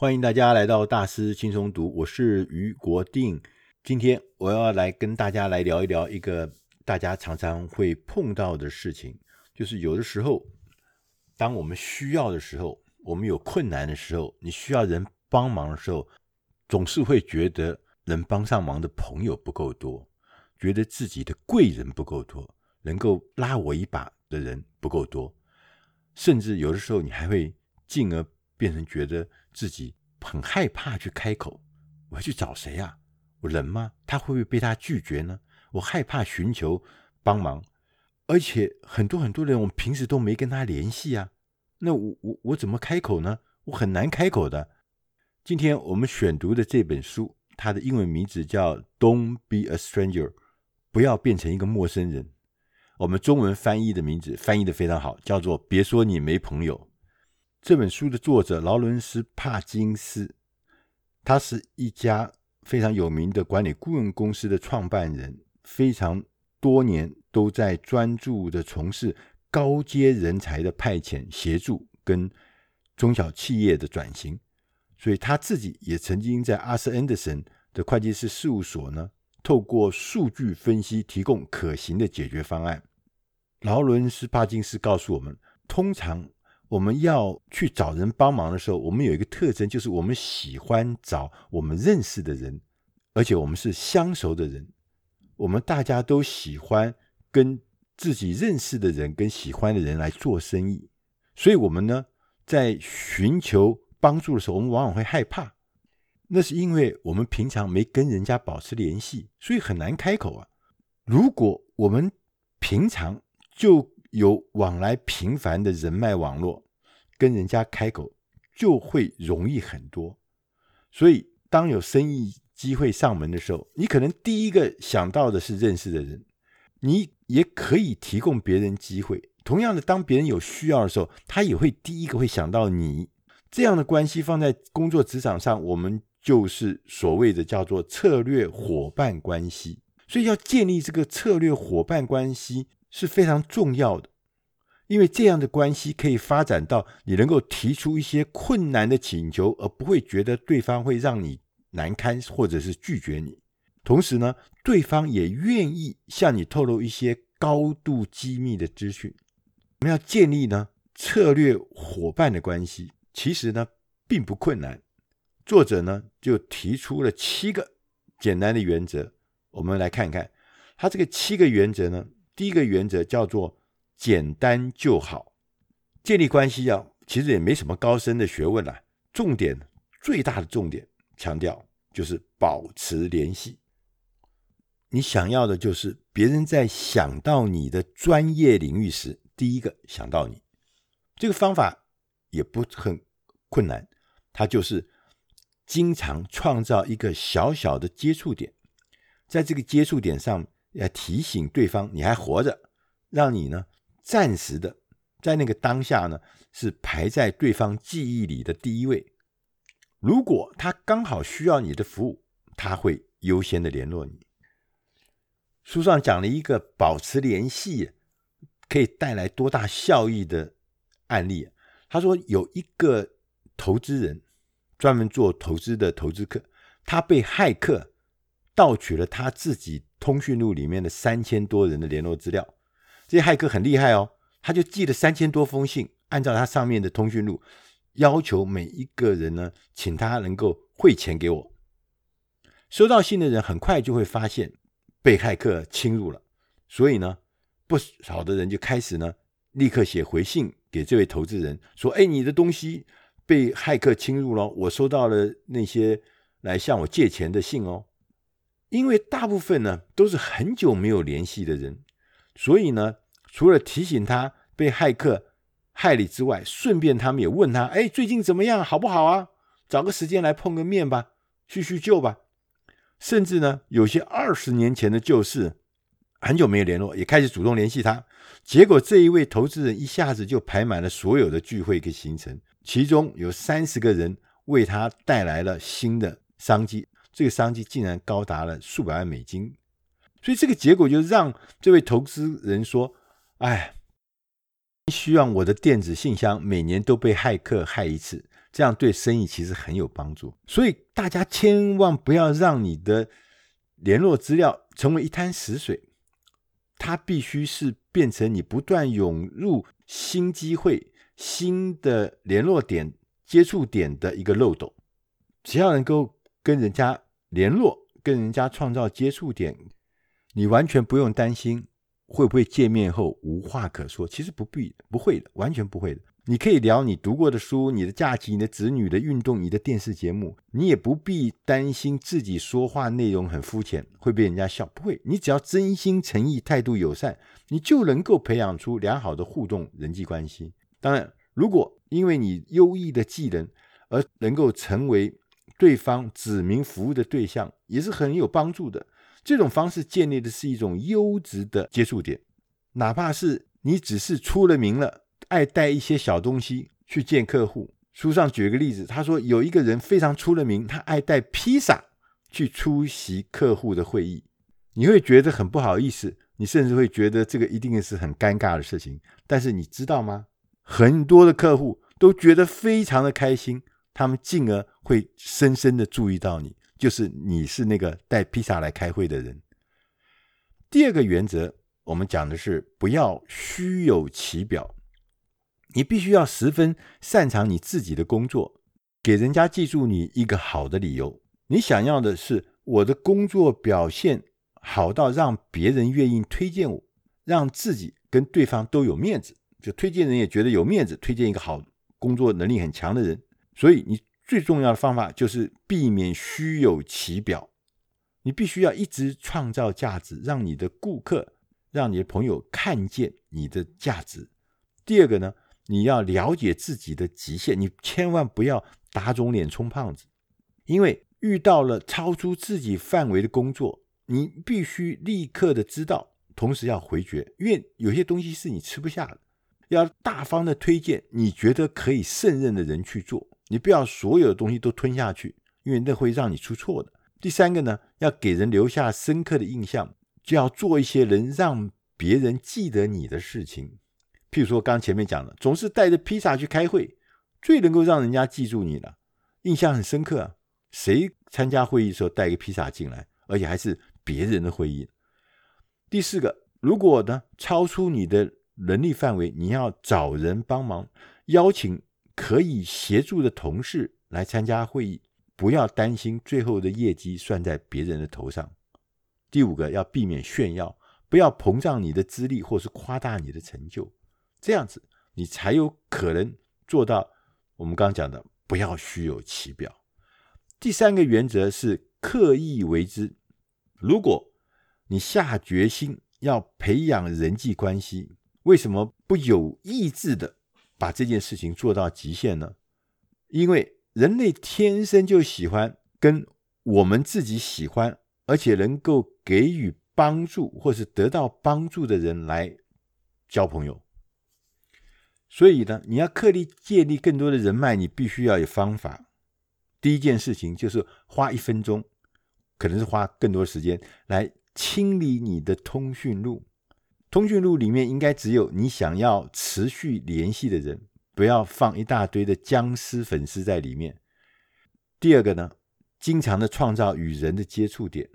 欢迎大家来到大师轻松读，我是俞国定。今天我要来跟大家来聊一聊一个大家常常会碰到的事情，就是有的时候，当我们需要的时候，我们有困难的时候，你需要人帮忙的时候，总是会觉得能帮上忙的朋友不够多，觉得自己的贵人不够多，能够拉我一把的人不够多。甚至有的时候，你还会进而变成觉得自己很害怕去开口。我要去找谁呀？我人吗？他会不会被他拒绝呢？我害怕寻求帮忙，而且很多很多人，我们平时都没跟他联系啊。那我我我怎么开口呢？我很难开口的。今天我们选读的这本书，它的英文名字叫《Don't Be a Stranger》，不要变成一个陌生人。我们中文翻译的名字翻译的非常好，叫做“别说你没朋友”。这本书的作者劳伦斯·帕金斯，他是一家非常有名的管理顾问公司的创办人，非常多年都在专注的从事高阶人才的派遣、协助跟中小企业的转型，所以他自己也曾经在阿瑟·安德森的会计师事务所呢，透过数据分析提供可行的解决方案。劳伦斯·帕金斯告诉我们，通常我们要去找人帮忙的时候，我们有一个特征，就是我们喜欢找我们认识的人，而且我们是相熟的人。我们大家都喜欢跟自己认识的人、跟喜欢的人来做生意，所以，我们呢，在寻求帮助的时候，我们往往会害怕。那是因为我们平常没跟人家保持联系，所以很难开口啊。如果我们平常就有往来频繁的人脉网络，跟人家开口就会容易很多。所以，当有生意机会上门的时候，你可能第一个想到的是认识的人，你也可以提供别人机会。同样的，当别人有需要的时候，他也会第一个会想到你。这样的关系放在工作职场上，我们就是所谓的叫做策略伙伴关系。所以，要建立这个策略伙伴关系。是非常重要的，因为这样的关系可以发展到你能够提出一些困难的请求，而不会觉得对方会让你难堪或者是拒绝你。同时呢，对方也愿意向你透露一些高度机密的资讯。我们要建立呢策略伙伴的关系，其实呢并不困难。作者呢就提出了七个简单的原则，我们来看看他这个七个原则呢。第一个原则叫做简单就好，建立关系啊，其实也没什么高深的学问啦。重点，最大的重点，强调就是保持联系。你想要的就是别人在想到你的专业领域时，第一个想到你。这个方法也不很困难，它就是经常创造一个小小的接触点，在这个接触点上。要提醒对方你还活着，让你呢暂时的在那个当下呢是排在对方记忆里的第一位。如果他刚好需要你的服务，他会优先的联络你。书上讲了一个保持联系可以带来多大效益的案例。他说有一个投资人专门做投资的投资客，他被骇客盗取了他自己。通讯录里面的三千多人的联络资料，这些骇客很厉害哦，他就寄了三千多封信，按照他上面的通讯录，要求每一个人呢，请他能够汇钱给我。收到信的人很快就会发现被骇客侵入了，所以呢，不少的人就开始呢，立刻写回信给这位投资人，说：“哎，你的东西被骇客侵入了，我收到了那些来向我借钱的信哦。”因为大部分呢都是很久没有联系的人，所以呢，除了提醒他被骇客害了之外，顺便他们也问他：“哎，最近怎么样？好不好啊？找个时间来碰个面吧，叙叙旧吧。”甚至呢，有些二十年前的旧事，很久没有联络，也开始主动联系他。结果这一位投资人一下子就排满了所有的聚会跟行程，其中有三十个人为他带来了新的商机。这个商机竟然高达了数百万美金，所以这个结果就让这位投资人说：“哎，希望我的电子信箱每年都被骇客害一次，这样对生意其实很有帮助。所以大家千万不要让你的联络资料成为一滩死水，它必须是变成你不断涌入新机会、新的联络点、接触点的一个漏斗。只要能够跟人家联络，跟人家创造接触点，你完全不用担心会不会见面后无话可说。其实不必，不会的，完全不会的。你可以聊你读过的书、你的假期、你的子女的运动、你的电视节目，你也不必担心自己说话内容很肤浅，会被人家笑。不会，你只要真心诚意、态度友善，你就能够培养出良好的互动人际关系。当然，如果因为你优异的技能而能够成为对方指明服务的对象，也是很有帮助的。这种方式建立的是一种优质的接触点，哪怕是你只是出了名了。爱带一些小东西去见客户。书上举个例子，他说有一个人非常出了名，他爱带披萨去出席客户的会议。你会觉得很不好意思，你甚至会觉得这个一定是很尴尬的事情。但是你知道吗？很多的客户都觉得非常的开心，他们进而会深深的注意到你，就是你是那个带披萨来开会的人。第二个原则，我们讲的是不要虚有其表。你必须要十分擅长你自己的工作，给人家记住你一个好的理由。你想要的是我的工作表现好到让别人愿意推荐我，让自己跟对方都有面子，就推荐人也觉得有面子，推荐一个好工作能力很强的人。所以你最重要的方法就是避免虚有其表。你必须要一直创造价值，让你的顾客、让你的朋友看见你的价值。第二个呢？你要了解自己的极限，你千万不要打肿脸充胖子，因为遇到了超出自己范围的工作，你必须立刻的知道，同时要回绝，因为有些东西是你吃不下的。要大方的推荐你觉得可以胜任的人去做，你不要所有的东西都吞下去，因为那会让你出错的。第三个呢，要给人留下深刻的印象，就要做一些能让别人记得你的事情。譬如说，刚前面讲的，总是带着披萨去开会，最能够让人家记住你了，印象很深刻啊。谁参加会议的时候带个披萨进来，而且还是别人的会议？第四个，如果呢超出你的能力范围，你要找人帮忙，邀请可以协助的同事来参加会议，不要担心最后的业绩算在别人的头上。第五个，要避免炫耀，不要膨胀你的资历或是夸大你的成就。这样子，你才有可能做到我们刚刚讲的，不要虚有其表。第三个原则是刻意为之。如果你下决心要培养人际关系，为什么不有意志的把这件事情做到极限呢？因为人类天生就喜欢跟我们自己喜欢，而且能够给予帮助或是得到帮助的人来交朋友。所以呢，你要刻意建立更多的人脉，你必须要有方法。第一件事情就是花一分钟，可能是花更多时间来清理你的通讯录。通讯录里面应该只有你想要持续联系的人，不要放一大堆的僵尸粉丝在里面。第二个呢，经常的创造与人的接触点，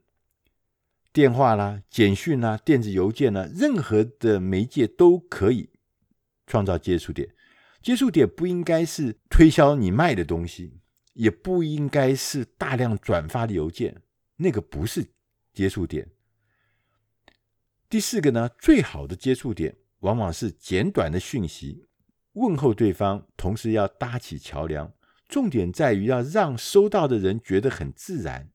电话啦、简讯啦、电子邮件啦，任何的媒介都可以。创造接触点，接触点不应该是推销你卖的东西，也不应该是大量转发的邮件，那个不是接触点。第四个呢，最好的接触点往往是简短的讯息，问候对方，同时要搭起桥梁，重点在于要让收到的人觉得很自然。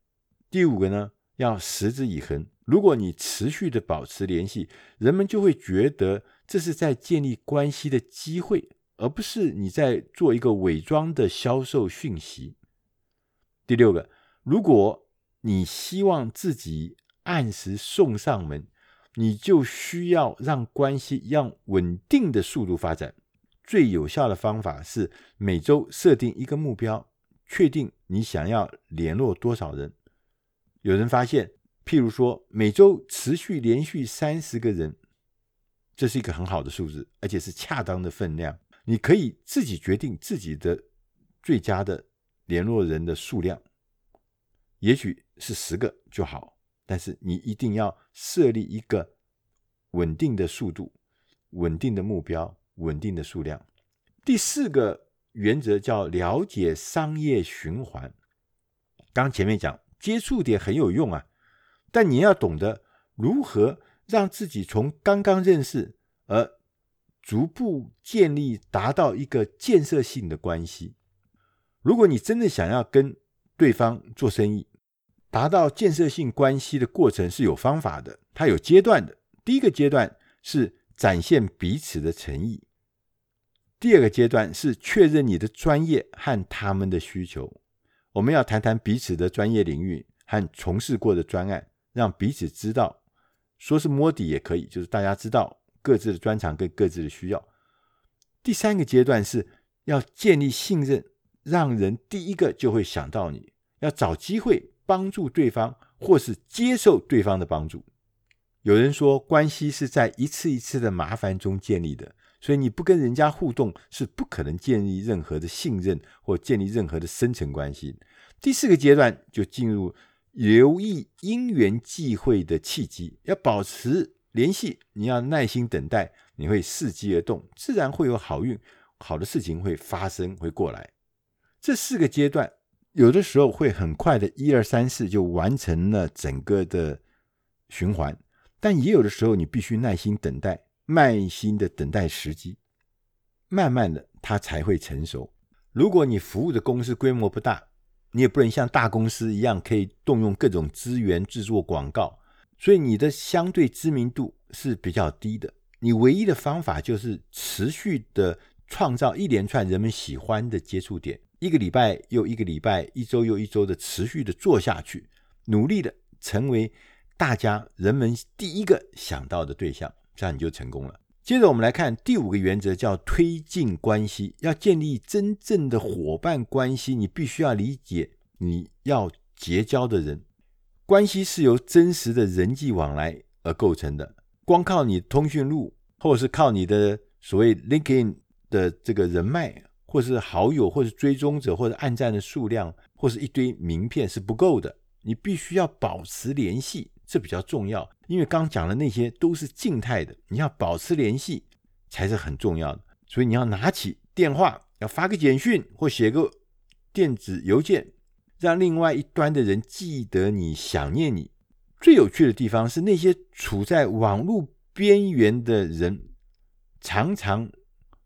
第五个呢，要持之以恒。如果你持续的保持联系，人们就会觉得这是在建立关系的机会，而不是你在做一个伪装的销售讯息。第六个，如果你希望自己按时送上门，你就需要让关系让稳定的速度发展。最有效的方法是每周设定一个目标，确定你想要联络多少人。有人发现。譬如说，每周持续连续三十个人，这是一个很好的数字，而且是恰当的分量。你可以自己决定自己的最佳的联络人的数量，也许是十个就好，但是你一定要设立一个稳定的速度、稳定的目标、稳定的数量。第四个原则叫了解商业循环。刚前面讲接触点很有用啊，但你要懂得如何让自己从刚刚认识而逐步建立，达到一个建设性的关系。如果你真的想要跟对方做生意，达到建设性关系的过程是有方法的，它有阶段的。第一个阶段是展现彼此的诚意，第二个阶段是确认你的专业和他们的需求。我们要谈谈彼此的专业领域和从事过的专案，让彼此知道，说是摸底也可以，就是大家知道各自的专长跟各自的需要。第三个阶段是要建立信任，让人第一个就会想到你，要找机会帮助对方，或是接受对方的帮助。有人说，关系是在一次一次的麻烦中建立的。所以你不跟人家互动，是不可能建立任何的信任或建立任何的深层关系。第四个阶段就进入留意因缘际会的契机，要保持联系，你要耐心等待，你会伺机而动，自然会有好运，好的事情会发生，会过来。这四个阶段有的时候会很快的，一二三四就完成了整个的循环，但也有的时候你必须耐心等待。耐心的等待时机，慢慢的它才会成熟。如果你服务的公司规模不大，你也不能像大公司一样可以动用各种资源制作广告，所以你的相对知名度是比较低的。你唯一的方法就是持续的创造一连串人们喜欢的接触点，一个礼拜又一个礼拜，一周又一周的持续的做下去，努力的成为大家人们第一个想到的对象。这样你就成功了。接着我们来看第五个原则，叫推进关系。要建立真正的伙伴关系，你必须要理解你要结交的人。关系是由真实的人际往来而构成的。光靠你通讯录，或者是靠你的所谓 LinkedIn 的这个人脉，或是好友，或是追踪者，或者按赞的数量，或是一堆名片是不够的。你必须要保持联系。这比较重要，因为刚讲的那些都是静态的，你要保持联系才是很重要的。所以你要拿起电话，要发个简讯或写个电子邮件，让另外一端的人记得你、想念你。最有趣的地方是，那些处在网络边缘的人，常常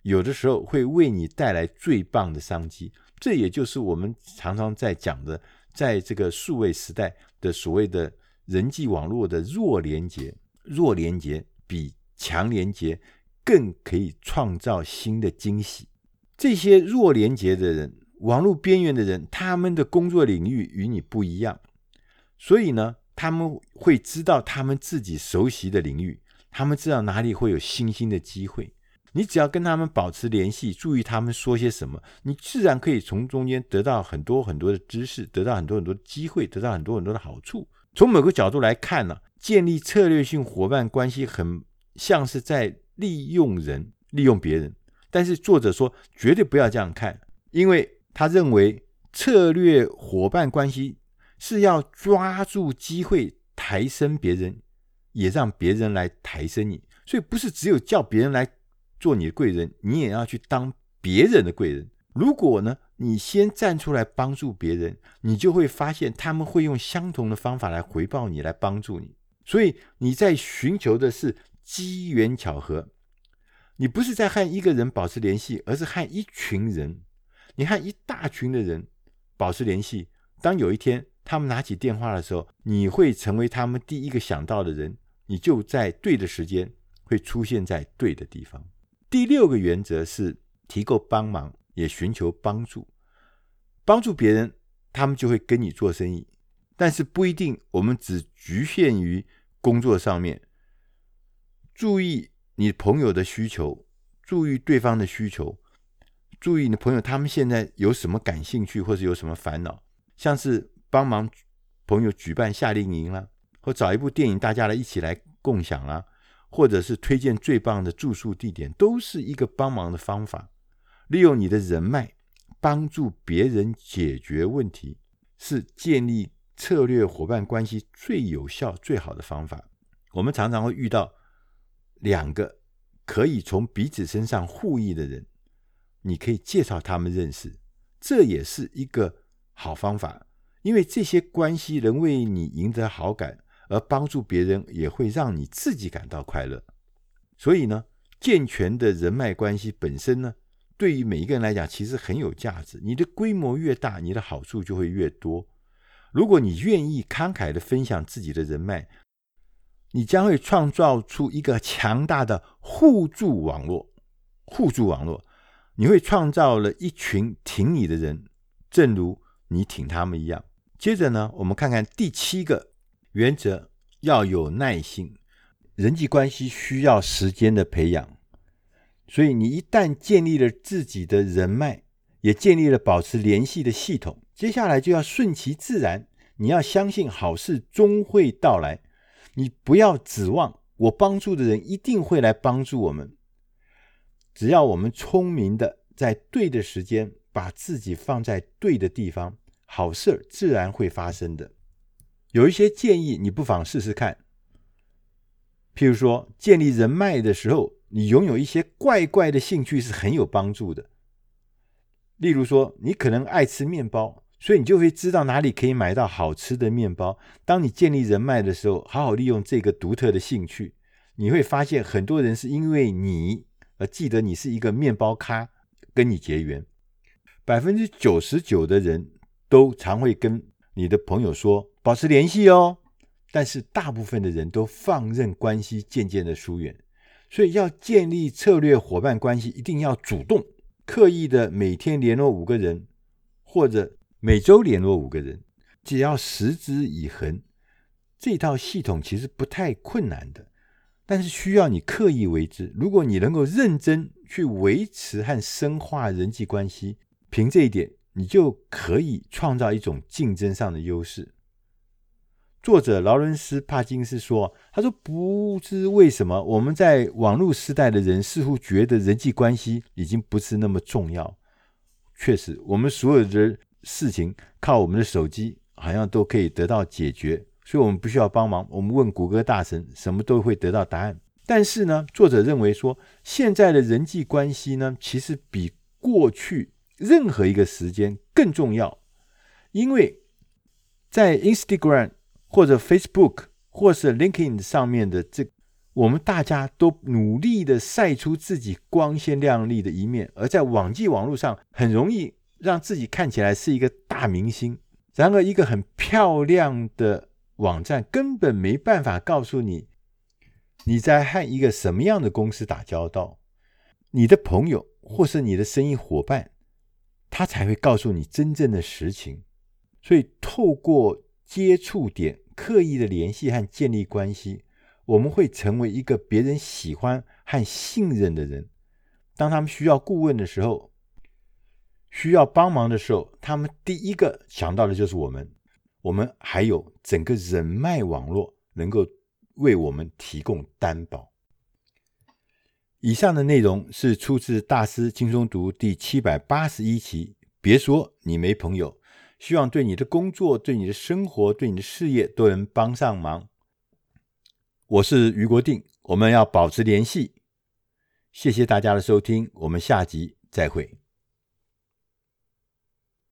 有的时候会为你带来最棒的商机。这也就是我们常常在讲的，在这个数位时代的所谓的。人际网络的弱连结，弱连结比强连结更可以创造新的惊喜。这些弱连结的人，网络边缘的人，他们的工作领域与你不一样，所以呢，他们会知道他们自己熟悉的领域，他们知道哪里会有新兴的机会。你只要跟他们保持联系，注意他们说些什么，你自然可以从中间得到很多很多的知识，得到很多很多的机会，得到很多很多的好处。从某个角度来看呢，建立策略性伙伴关系很像是在利用人、利用别人。但是作者说，绝对不要这样看，因为他认为策略伙伴关系是要抓住机会抬升别人，也让别人来抬升你。所以不是只有叫别人来做你的贵人，你也要去当别人的贵人。如果呢，你先站出来帮助别人，你就会发现他们会用相同的方法来回报你，来帮助你。所以你在寻求的是机缘巧合，你不是在和一个人保持联系，而是和一群人。你和一大群的人保持联系，当有一天他们拿起电话的时候，你会成为他们第一个想到的人，你就在对的时间会出现在对的地方。第六个原则是提供帮忙。也寻求帮助，帮助别人，他们就会跟你做生意。但是不一定，我们只局限于工作上面。注意你朋友的需求，注意对方的需求，注意你朋友他们现在有什么感兴趣，或者有什么烦恼。像是帮忙朋友举办夏令营啦，或找一部电影大家来一起来共享啦，或者是推荐最棒的住宿地点，都是一个帮忙的方法。利用你的人脉，帮助别人解决问题，是建立策略伙伴关系最有效、最好的方法。我们常常会遇到两个可以从彼此身上互益的人，你可以介绍他们认识，这也是一个好方法。因为这些关系能为你赢得好感，而帮助别人也会让你自己感到快乐。所以呢，健全的人脉关系本身呢，对于每一个人来讲，其实很有价值。你的规模越大，你的好处就会越多。如果你愿意慷慨的分享自己的人脉，你将会创造出一个强大的互助网络。互助网络，你会创造了一群挺你的人，正如你挺他们一样。接着呢，我们看看第七个原则：要有耐心。人际关系需要时间的培养。所以，你一旦建立了自己的人脉，也建立了保持联系的系统，接下来就要顺其自然。你要相信好事终会到来，你不要指望我帮助的人一定会来帮助我们。只要我们聪明的在对的时间把自己放在对的地方，好事自然会发生的。有一些建议，你不妨试试看。譬如说，建立人脉的时候。你拥有一些怪怪的兴趣是很有帮助的。例如说，你可能爱吃面包，所以你就会知道哪里可以买到好吃的面包。当你建立人脉的时候，好好利用这个独特的兴趣，你会发现很多人是因为你而记得你是一个面包咖，跟你结缘。百分之九十九的人都常会跟你的朋友说保持联系哦，但是大部分的人都放任关系渐渐的疏远。所以要建立策略伙伴关系，一定要主动、刻意的每天联络五个人，或者每周联络五个人，只要持之以恒，这套系统其实不太困难的，但是需要你刻意为之。如果你能够认真去维持和深化人际关系，凭这一点，你就可以创造一种竞争上的优势。作者劳伦斯·帕金斯说：“他说，不知为什么，我们在网络时代的人似乎觉得人际关系已经不是那么重要。确实，我们所有的事情靠我们的手机，好像都可以得到解决，所以我们不需要帮忙。我们问谷歌大神，什么都会得到答案。但是呢，作者认为说，现在的人际关系呢，其实比过去任何一个时间更重要，因为在 Instagram。”或者 Facebook 或是 LinkedIn 上面的这，我们大家都努力的晒出自己光鲜亮丽的一面，而在网际网络上很容易让自己看起来是一个大明星。然而，一个很漂亮的网站根本没办法告诉你你在和一个什么样的公司打交道，你的朋友或是你的生意伙伴，他才会告诉你真正的实情。所以，透过接触点。刻意的联系和建立关系，我们会成为一个别人喜欢和信任的人。当他们需要顾问的时候，需要帮忙的时候，他们第一个想到的就是我们。我们还有整个人脉网络能够为我们提供担保。以上的内容是出自大师轻松读第七百八十一期。别说你没朋友。希望对你的工作、对你的生活、对你的事业都能帮上忙。我是于国定，我们要保持联系。谢谢大家的收听，我们下集再会。